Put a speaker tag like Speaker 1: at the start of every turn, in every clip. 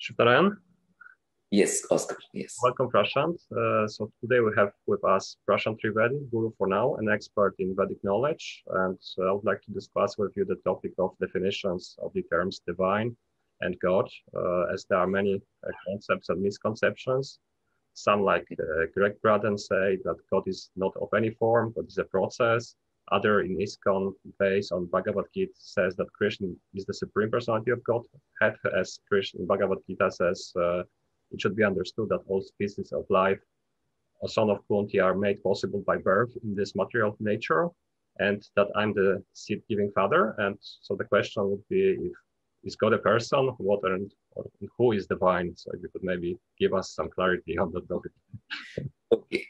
Speaker 1: Shivnarayan.
Speaker 2: Yes, Oscar. Yes.
Speaker 1: Welcome, Prashant. Uh, so today we have with us Prashant Trivedi, Guru for Now, an expert in Vedic knowledge. And uh, I would like to discuss with you the topic of definitions of the terms divine and God, uh, as there are many uh, concepts and misconceptions. Some, like uh, Gregg Braden, say that God is not of any form, but is a process. Other in ISKCON, based on Bhagavad Gita, says that Krishna is the supreme personality of God, as Krishna in Bhagavad Gita says uh, it should be understood that all species of life, a son of Kunti, are made possible by birth in this material nature, and that I'm the seed-giving father. And so the question would be if is God a person? What and who is divine? So you could maybe give us some clarity on that topic.
Speaker 2: okay,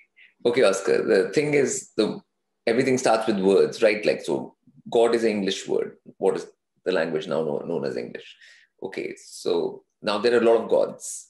Speaker 2: okay, Oscar. The thing is, the everything starts with words, right? Like so, God is an English word. What is the language now known as English? Okay, so now there are a lot of gods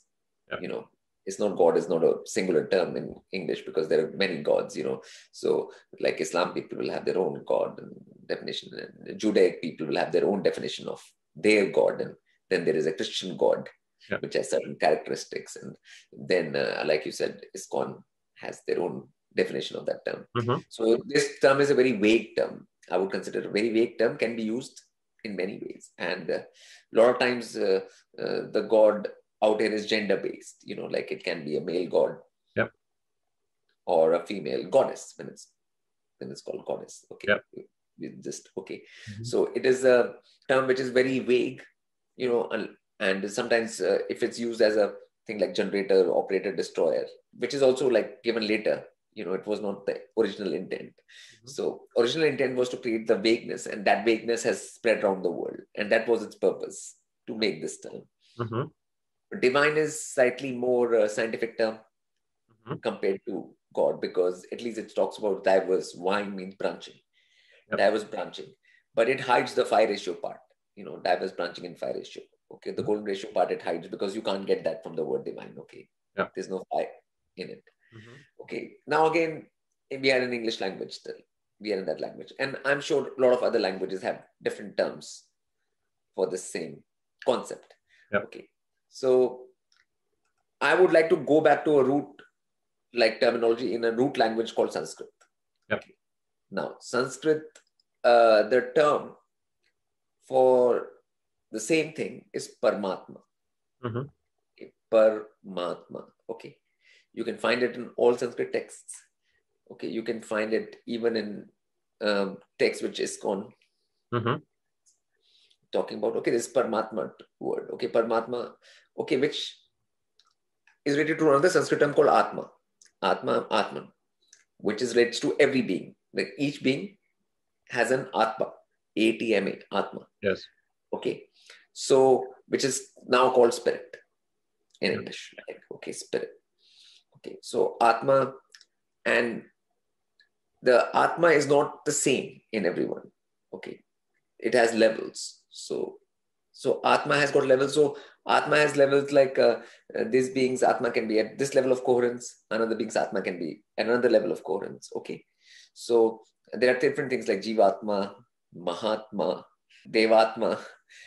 Speaker 2: yeah. you know it's not god is not a singular term in english because there are many gods you know so like islam people will have their own god and definition and judaic people will have their own definition of their god and then there is a christian god yeah. which has certain characteristics and then uh, like you said ISKCON has their own definition of that term mm-hmm. so this term is a very vague term i would consider a very vague term can be used in many ways and uh, a lot of times uh, uh the god out here is gender based you know like it can be a male god
Speaker 1: yep.
Speaker 2: or a female goddess when it's when it's called goddess okay
Speaker 1: yep.
Speaker 2: just okay mm-hmm. so it is a term which is very vague you know and, and sometimes uh, if it's used as a thing like generator operator destroyer which is also like given later you know it was not the original intent mm-hmm. so original intent was to create the vagueness and that vagueness has spread around the world and that was its purpose to make this term
Speaker 1: mm-hmm
Speaker 2: divine is slightly more uh, scientific term
Speaker 1: mm-hmm.
Speaker 2: compared to God because at least it talks about diverse. Wine means branching, yep. diverse branching, but it hides the phi ratio part. You know, diverse branching in phi ratio. Okay, the mm-hmm. golden ratio part it hides because you can't get that from the word divine. Okay,
Speaker 1: yeah.
Speaker 2: there's no phi in it.
Speaker 1: Mm-hmm.
Speaker 2: Okay, now again, we are in English language still. We are in that language, and I'm sure a lot of other languages have different terms for the same concept.
Speaker 1: Yep.
Speaker 2: Okay, so I would like to go back to a root like terminology in a root language called Sanskrit.
Speaker 1: Yep. Okay.
Speaker 2: Now, Sanskrit, uh, the term for the same thing is Paramatma.
Speaker 1: Mm-hmm.
Speaker 2: Okay. Paramatma. Okay. You can find it in all Sanskrit texts. Okay. You can find it even in um, text which is called
Speaker 1: mm-hmm.
Speaker 2: Talking about okay this paramatma word. Okay paramatma okay which is related to another sanskrit term called atma. Atma atman which is related to every being. Like each being has an atma atma atma.
Speaker 1: Yes.
Speaker 2: Okay so which is now called spirit. In english like, okay spirit okay so atma and the atma is not the same in everyone okay it has levels so, so Atma has got levels. So Atma has levels like uh, uh, these beings, Atma can be at this level of coherence. Another being's Atma can be at another level of coherence. Okay. So there are different things like Jivatma, Mahatma, Devatma,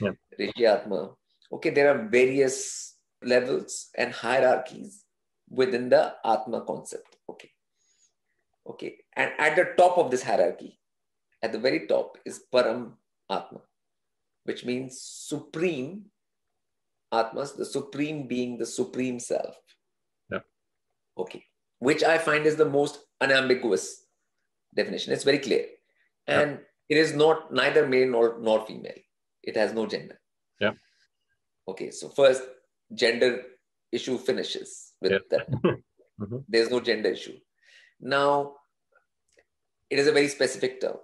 Speaker 2: yeah. Rishyatma. Okay, there are various levels and hierarchies within the Atma concept. Okay. Okay. And at the top of this hierarchy, at the very top is Param Atma which means supreme Atmas, the supreme being, the supreme self.
Speaker 1: Yeah.
Speaker 2: Okay. Which I find is the most unambiguous definition. It's very clear. And yeah. it is not neither male nor, nor female. It has no gender.
Speaker 1: Yeah.
Speaker 2: Okay. So first, gender issue finishes with
Speaker 1: yeah.
Speaker 2: that.
Speaker 1: mm-hmm.
Speaker 2: There's no gender issue. Now, it is a very specific term.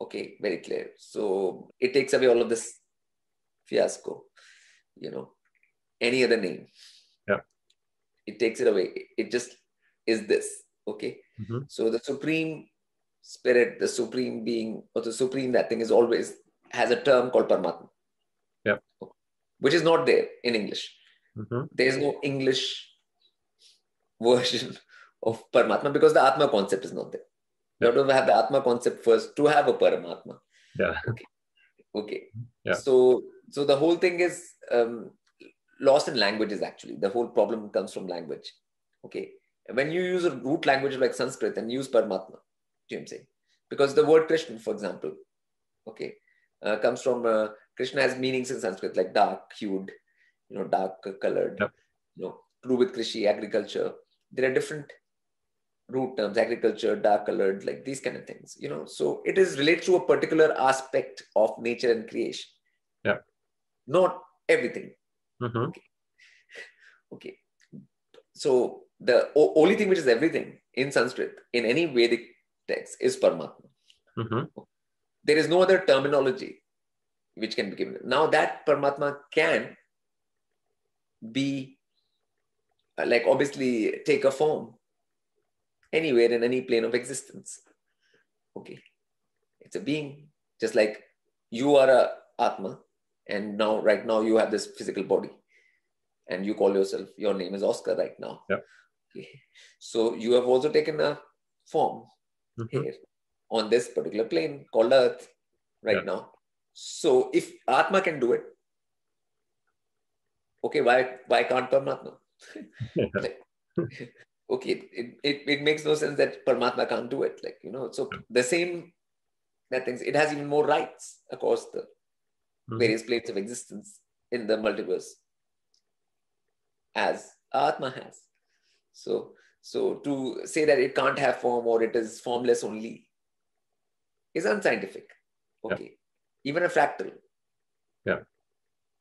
Speaker 2: Okay, very clear. So it takes away all of this fiasco, you know, any other name.
Speaker 1: Yeah.
Speaker 2: It takes it away. It just is this. Okay.
Speaker 1: Mm-hmm.
Speaker 2: So the supreme spirit, the supreme being, or the supreme that thing is always has a term called Paramatma.
Speaker 1: Yeah.
Speaker 2: Which is not there in English.
Speaker 1: Mm-hmm.
Speaker 2: There is no English version of Paramatma because the Atma concept is not there. You have to have the Atma concept first to have a Paramatma.
Speaker 1: Yeah.
Speaker 2: Okay. Okay.
Speaker 1: Yeah.
Speaker 2: So so the whole thing is um, lost in languages actually. The whole problem comes from language. Okay. When you use a root language like Sanskrit and use Paramatma, do you know I'm saying? Because the word Krishna, for example, okay, uh, comes from uh, Krishna has meanings in Sanskrit like dark hued, you know, dark colored,
Speaker 1: yep.
Speaker 2: you know, to do with Krishi, agriculture. There are different root terms, agriculture, dark colored, like these kind of things, you know. So it is related to a particular aspect of nature and creation.
Speaker 1: Yeah.
Speaker 2: Not everything.
Speaker 1: Mm-hmm.
Speaker 2: Okay. okay. So the o- only thing which is everything in Sanskrit, in any Vedic text, is Paramatma.
Speaker 1: Mm-hmm.
Speaker 2: There is no other terminology which can be given. Now that Paramatma can be like obviously take a form anywhere in any plane of existence. Okay. It's a being, just like you are a Atma, and now right now you have this physical body. And you call yourself, your name is Oscar right now.
Speaker 1: Yeah.
Speaker 2: Okay. So you have also taken a form
Speaker 1: Mm-hmm.
Speaker 2: here on this particular plane called Earth right now. So if Atma can do it, okay, why why can't Paramatma? Okay, it, it, it makes no sense that Paramatma can't do it. Like, you know, so the same that things, it has even more rights across the
Speaker 1: Mhm.
Speaker 2: various planes of existence in the multiverse as Atma has. So, so to say that it can't have form or it is formless only is unscientific.
Speaker 1: Yeah.
Speaker 2: Okay. Even a fractal
Speaker 1: Yeah.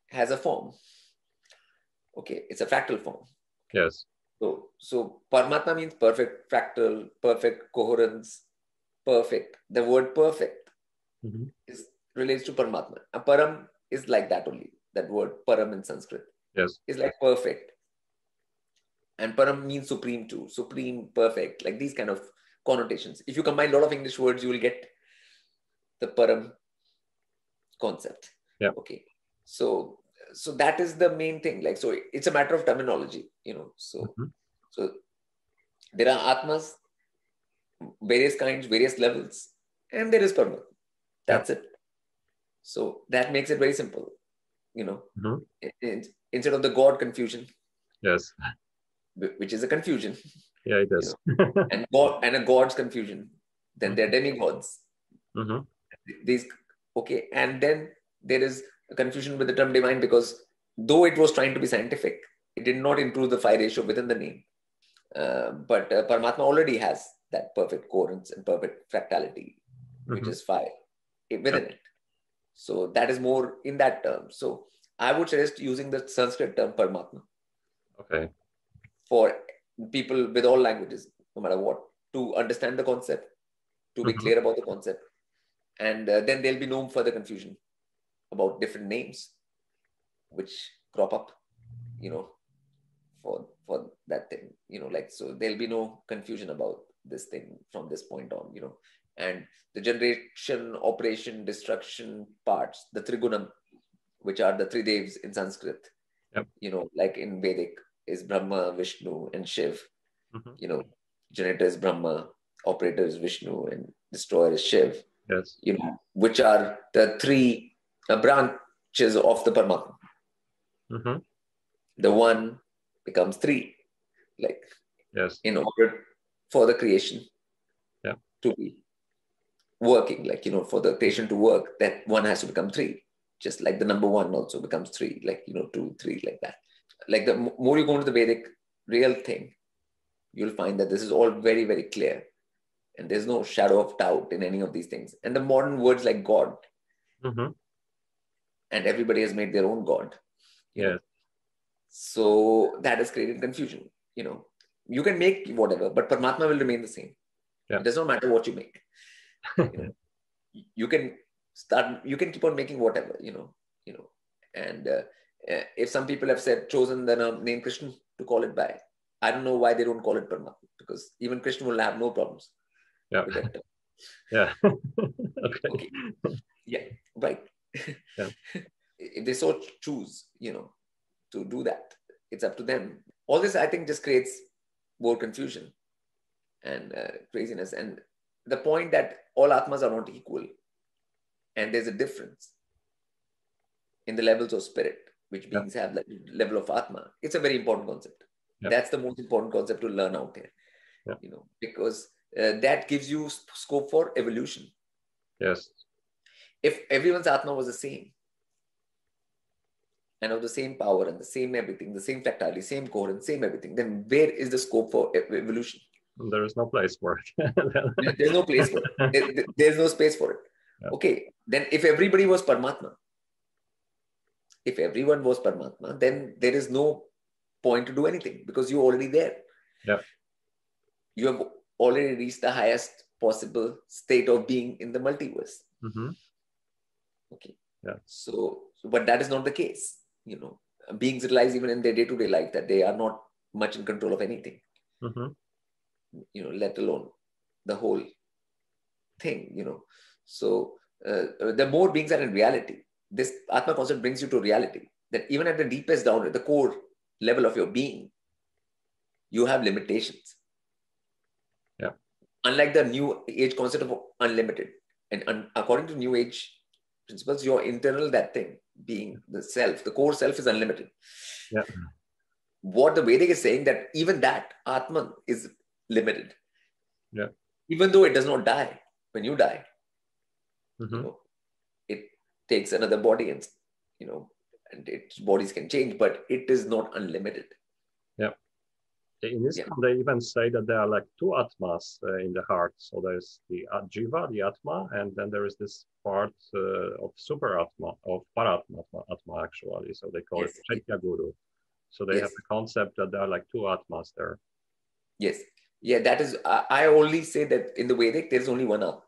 Speaker 2: has a form. Okay, it's a fractal form.
Speaker 1: Yes.
Speaker 2: So, so Paramatma means perfect fractal, perfect coherence, perfect. The word perfect
Speaker 1: Mhm.
Speaker 2: is relates to Paramatma. A param is like that only. That word param in Sanskrit
Speaker 1: Yes.
Speaker 2: is like perfect. And param means supreme too. Supreme, perfect, like these kind of connotations. If you combine a lot of English words, you will get the param concept.
Speaker 1: Yeah.
Speaker 2: Okay. So so that is the main thing. Like so it's a matter of terminology, you know. So
Speaker 1: Mhm.
Speaker 2: so there are atmas, various kinds, various levels, and there is Paramatma. That's it. So that makes it very simple, you know.
Speaker 1: Mhm.
Speaker 2: In- instead of the God confusion,
Speaker 1: Yes.
Speaker 2: which is a confusion,
Speaker 1: Yeah, it is.
Speaker 2: and God and a God's confusion, then they're demigods.
Speaker 1: hmm
Speaker 2: These okay, and then there is confusion with the term divine because though it was trying to be scientific, it did not improve the phi ratio within the name. Uh, but uh, Paramatma already has that perfect coherence and perfect fractality, which
Speaker 1: Mhm.
Speaker 2: is phi within it. So that is more in that term. So I would suggest using the Sanskrit term Paramatma
Speaker 1: Okay.
Speaker 2: for people with all languages, no matter what, to understand the concept, to be
Speaker 1: Mhm.
Speaker 2: clear about the concept, and uh, then there'll be no further confusion about different names which crop up, you know, for for that thing, you know, like so there'll be no confusion about this thing from this point on, you know, and the generation, operation, destruction parts, the trigunam, which are the three devs in Sanskrit,
Speaker 1: Yep.
Speaker 2: you know, like in Vedic is Brahma, Vishnu, and Shiv
Speaker 1: Mhm.
Speaker 2: you know, generator is Brahma, operator is Vishnu, and destroyer is Shiv,
Speaker 1: Yes.
Speaker 2: you know, which are the three branches of the Paramatma.
Speaker 1: hmm
Speaker 2: The one becomes three, like
Speaker 1: Yes.
Speaker 2: in order for the creation
Speaker 1: Yeah.
Speaker 2: to be working, like, you know, for the creation to work, that one has to become three, just like the number one also becomes three, like, you know, two, three, like that. Like the more you go into the Vedic real thing, you'll find that this is all very, very clear. And there's no shadow of doubt in any of these things. And the modern words like God,
Speaker 1: hmm
Speaker 2: and everybody has made their own God. you know.
Speaker 1: Yes.
Speaker 2: So that has created confusion. You know, you can make whatever, but Paramatma will remain the same.
Speaker 1: Yeah.
Speaker 2: It does not matter what you make. You know, you can start. You can keep on making whatever. You know. You know, and uh, uh, if some people have said chosen the name, Krishna to call it by, I don't know why they don't call it Paramatma because even Krishna will have no problems
Speaker 1: Yeah.
Speaker 2: with that. term.
Speaker 1: Yeah. okay.
Speaker 2: Okay. Yeah. Right.
Speaker 1: Yeah.
Speaker 2: if they so choose, you know, to do that, it's up to them. All this, I think, just creates more confusion and uh, craziness. And the point that all atmas are not equal, and there's a difference in the levels of spirit. which beings yeah. have like level of Atma. It's a very important concept. Yeah. That's the most important concept to learn out here. Yeah. You know, because uh, that gives you scope for evolution.
Speaker 1: Yes.
Speaker 2: If everyone's Atma was the same, and of the same power and the same everything, the same fractality, same coherence, same everything, then where is the scope for evolution?
Speaker 1: There is no place for it.
Speaker 2: there's no place for it. There, there's no space for it. Yeah. Okay, then if everybody was Paramatma, if everyone was Paramatma, then there is no point to do anything because you're already there.
Speaker 1: Yeah.
Speaker 2: You have already reached the highest possible state of being in the multiverse.
Speaker 1: Mm-hmm.
Speaker 2: Okay.
Speaker 1: Yeah.
Speaker 2: So, but that is not the case you know beings realize even in their day-to-day life that they are not much in control of anything
Speaker 1: mm-hmm.
Speaker 2: you know let alone the whole thing you know so uh, the more beings are in reality this atma concept brings you to reality that even at the deepest down at the core level of your being you have limitations
Speaker 1: yeah
Speaker 2: unlike the new age concept of unlimited and un- according to new age principles your internal that thing being the self, the core self is unlimited.
Speaker 1: Yeah.
Speaker 2: What the Vedic is saying that even that Atman is limited.
Speaker 1: Yeah.
Speaker 2: Even though it does not die when you die,
Speaker 1: mm-hmm.
Speaker 2: you know, it takes another body and you know, and its bodies can change, but it is not unlimited.
Speaker 1: Yeah. In ISKCON, yeah. they even say that there are like two atmas uh, in the heart. So there's the jiva, the atma, and then there is this part uh, of super atma, of paratma atma, actually. So they call yes. it Chaitya Guru. So they yes. have the concept that there are like two atmas there.
Speaker 2: Yes. Yeah, that is, I, I only say that in the Vedic, there's only one atma.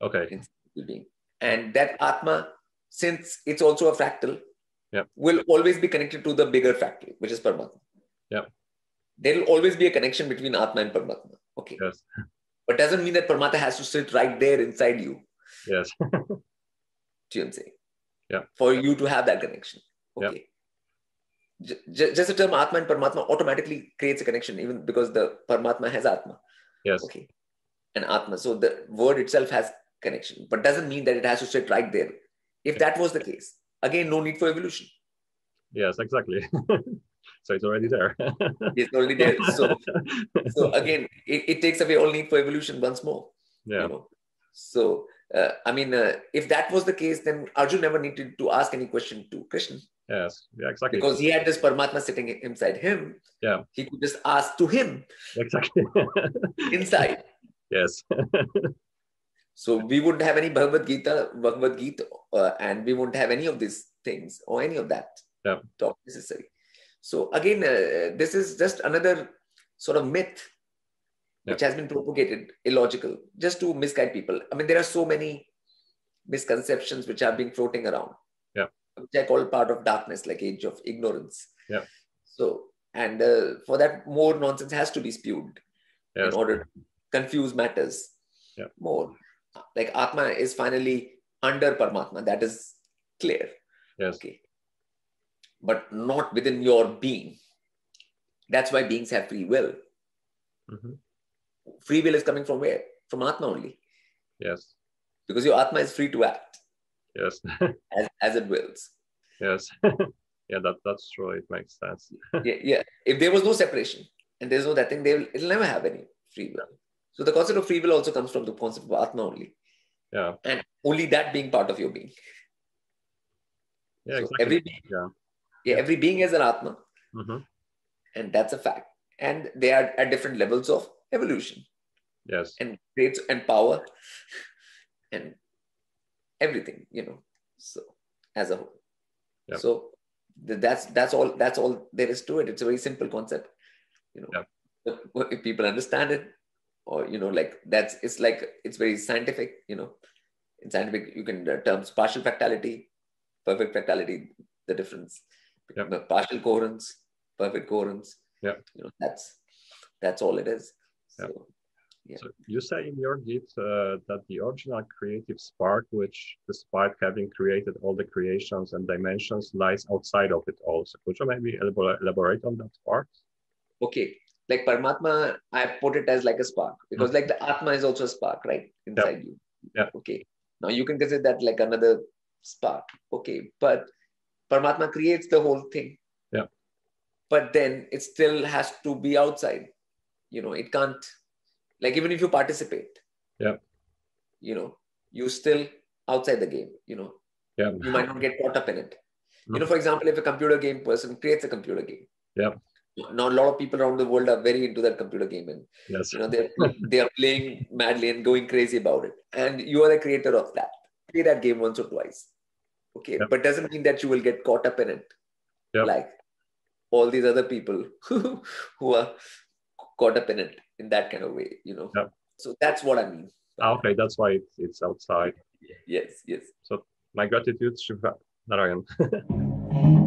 Speaker 1: Okay.
Speaker 2: Being. And that atma, since it's also a fractal,
Speaker 1: yeah.
Speaker 2: will always be connected to the bigger fractal, which is Paramatma.
Speaker 1: Yeah
Speaker 2: there will always be a connection between Atma and Paramatma. Okay.
Speaker 1: Yes.
Speaker 2: But doesn't mean that Paramatma has to sit right there inside you.
Speaker 1: Yes.
Speaker 2: Do you know saying?
Speaker 1: Yeah.
Speaker 2: For you to have that connection. Okay.
Speaker 1: Yeah.
Speaker 2: Just the term Atma and Paramatma automatically creates a connection, even because the Paramatma has Atma.
Speaker 1: Yes.
Speaker 2: Okay. And Atma. So the word itself has connection, but doesn't mean that it has to sit right there. If that was the case, again, no need for evolution.
Speaker 1: Yes, exactly. so it's already there.
Speaker 2: It's already there. So so again it, it takes away all need for evolution once more
Speaker 1: yeah.
Speaker 2: you know? so uh, i mean uh, if that was the case then arjun never needed to ask any question to krishna.
Speaker 1: Yes. Yeah exactly.
Speaker 2: Because he had this paramatma sitting inside him.
Speaker 1: Yeah.
Speaker 2: He could just ask to him.
Speaker 1: Exactly.
Speaker 2: Inside.
Speaker 1: Yes.
Speaker 2: So we wouldn't have any bhagavad gita bhagavad gita uh, and we wouldn't have any of these things or any of that.
Speaker 1: Yeah.
Speaker 2: talk necessary so again, uh, this is just another sort of myth which has been propagated, illogical, just to misguide people. I mean, there are so many misconceptions which are being floating around.
Speaker 1: Yeah.
Speaker 2: Which I call part of darkness, like age of ignorance.
Speaker 1: Yeah.
Speaker 2: So, and uh, for that, more nonsense has to be spewed
Speaker 1: yes.
Speaker 2: in order to confuse matters
Speaker 1: yeah.
Speaker 2: more. Like Atma is finally under Paramatma. That is clear.
Speaker 1: Yes.
Speaker 2: Okay but not within your being. That's why beings have free will.
Speaker 1: Mm-hmm.
Speaker 2: Free will is coming from where? From Atma only.
Speaker 1: Yes.
Speaker 2: Because your Atma is free to act.
Speaker 1: Yes.
Speaker 2: as, as it wills.
Speaker 1: Yes. yeah, that, that's true. It makes sense.
Speaker 2: yeah, yeah. If there was no separation and there's no that thing, they will, it'll never have any free will. So the concept of free will also comes from the concept of Atma only.
Speaker 1: Yeah.
Speaker 2: And only that being part of your being.
Speaker 1: Yeah,
Speaker 2: so
Speaker 1: exactly.
Speaker 2: Every being,
Speaker 1: yeah
Speaker 2: yeah, every being has an Atma.
Speaker 1: Mm-hmm.
Speaker 2: And that's a fact. And they are at different levels of evolution.
Speaker 1: Yes.
Speaker 2: And traits and power and everything, you know. So as a whole.
Speaker 1: Yep.
Speaker 2: So that's that's all that's all there is to it. It's a very simple concept. You know,
Speaker 1: yep.
Speaker 2: if people understand it, or you know, like that's it's like it's very scientific, you know. In scientific, you can uh, terms partial fractality, perfect fractality, the difference
Speaker 1: yep.
Speaker 2: partial coherence, perfect coherence.
Speaker 1: Yeah.
Speaker 2: You know, that's that's all it is. So,
Speaker 1: yep. yeah. So you say in your Git uh, that the original creative spark, which despite having created all the creations and dimensions, lies outside of it all. So could you maybe elaborate on that part?
Speaker 2: Okay. Like Paramatma, I put it as like a spark because mm-hmm. like the Atma is also a spark, right? Inside
Speaker 1: yep.
Speaker 2: you.
Speaker 1: Yeah.
Speaker 2: Okay. Now you can consider that like another spark. Okay. But Paramatma creates the whole thing.
Speaker 1: Yeah.
Speaker 2: But then it still has to be outside. You know, it can't, like, even if you participate,
Speaker 1: Yeah.
Speaker 2: you know, you still outside the game, you know,
Speaker 1: Yeah.
Speaker 2: you might not get caught up in it. You
Speaker 1: Mm.
Speaker 2: know, for example, if a computer game person creates a computer game,
Speaker 1: Yeah.
Speaker 2: now a lot of people around the world are very into that computer game and
Speaker 1: Yes.
Speaker 2: you know they're they are playing madly and going crazy about it and you are the creator of that play that game once or twice okay
Speaker 1: Yeah.
Speaker 2: but doesn't mean that you will get caught up in it
Speaker 1: Yeah.
Speaker 2: like all these other people who are caught up in it in that kind of way you know
Speaker 1: Yeah.
Speaker 2: so that's what i mean
Speaker 1: Ah, Okay, that's why it's, it's outside.
Speaker 2: yes yes So
Speaker 1: My gratitude, Shiva Narayan.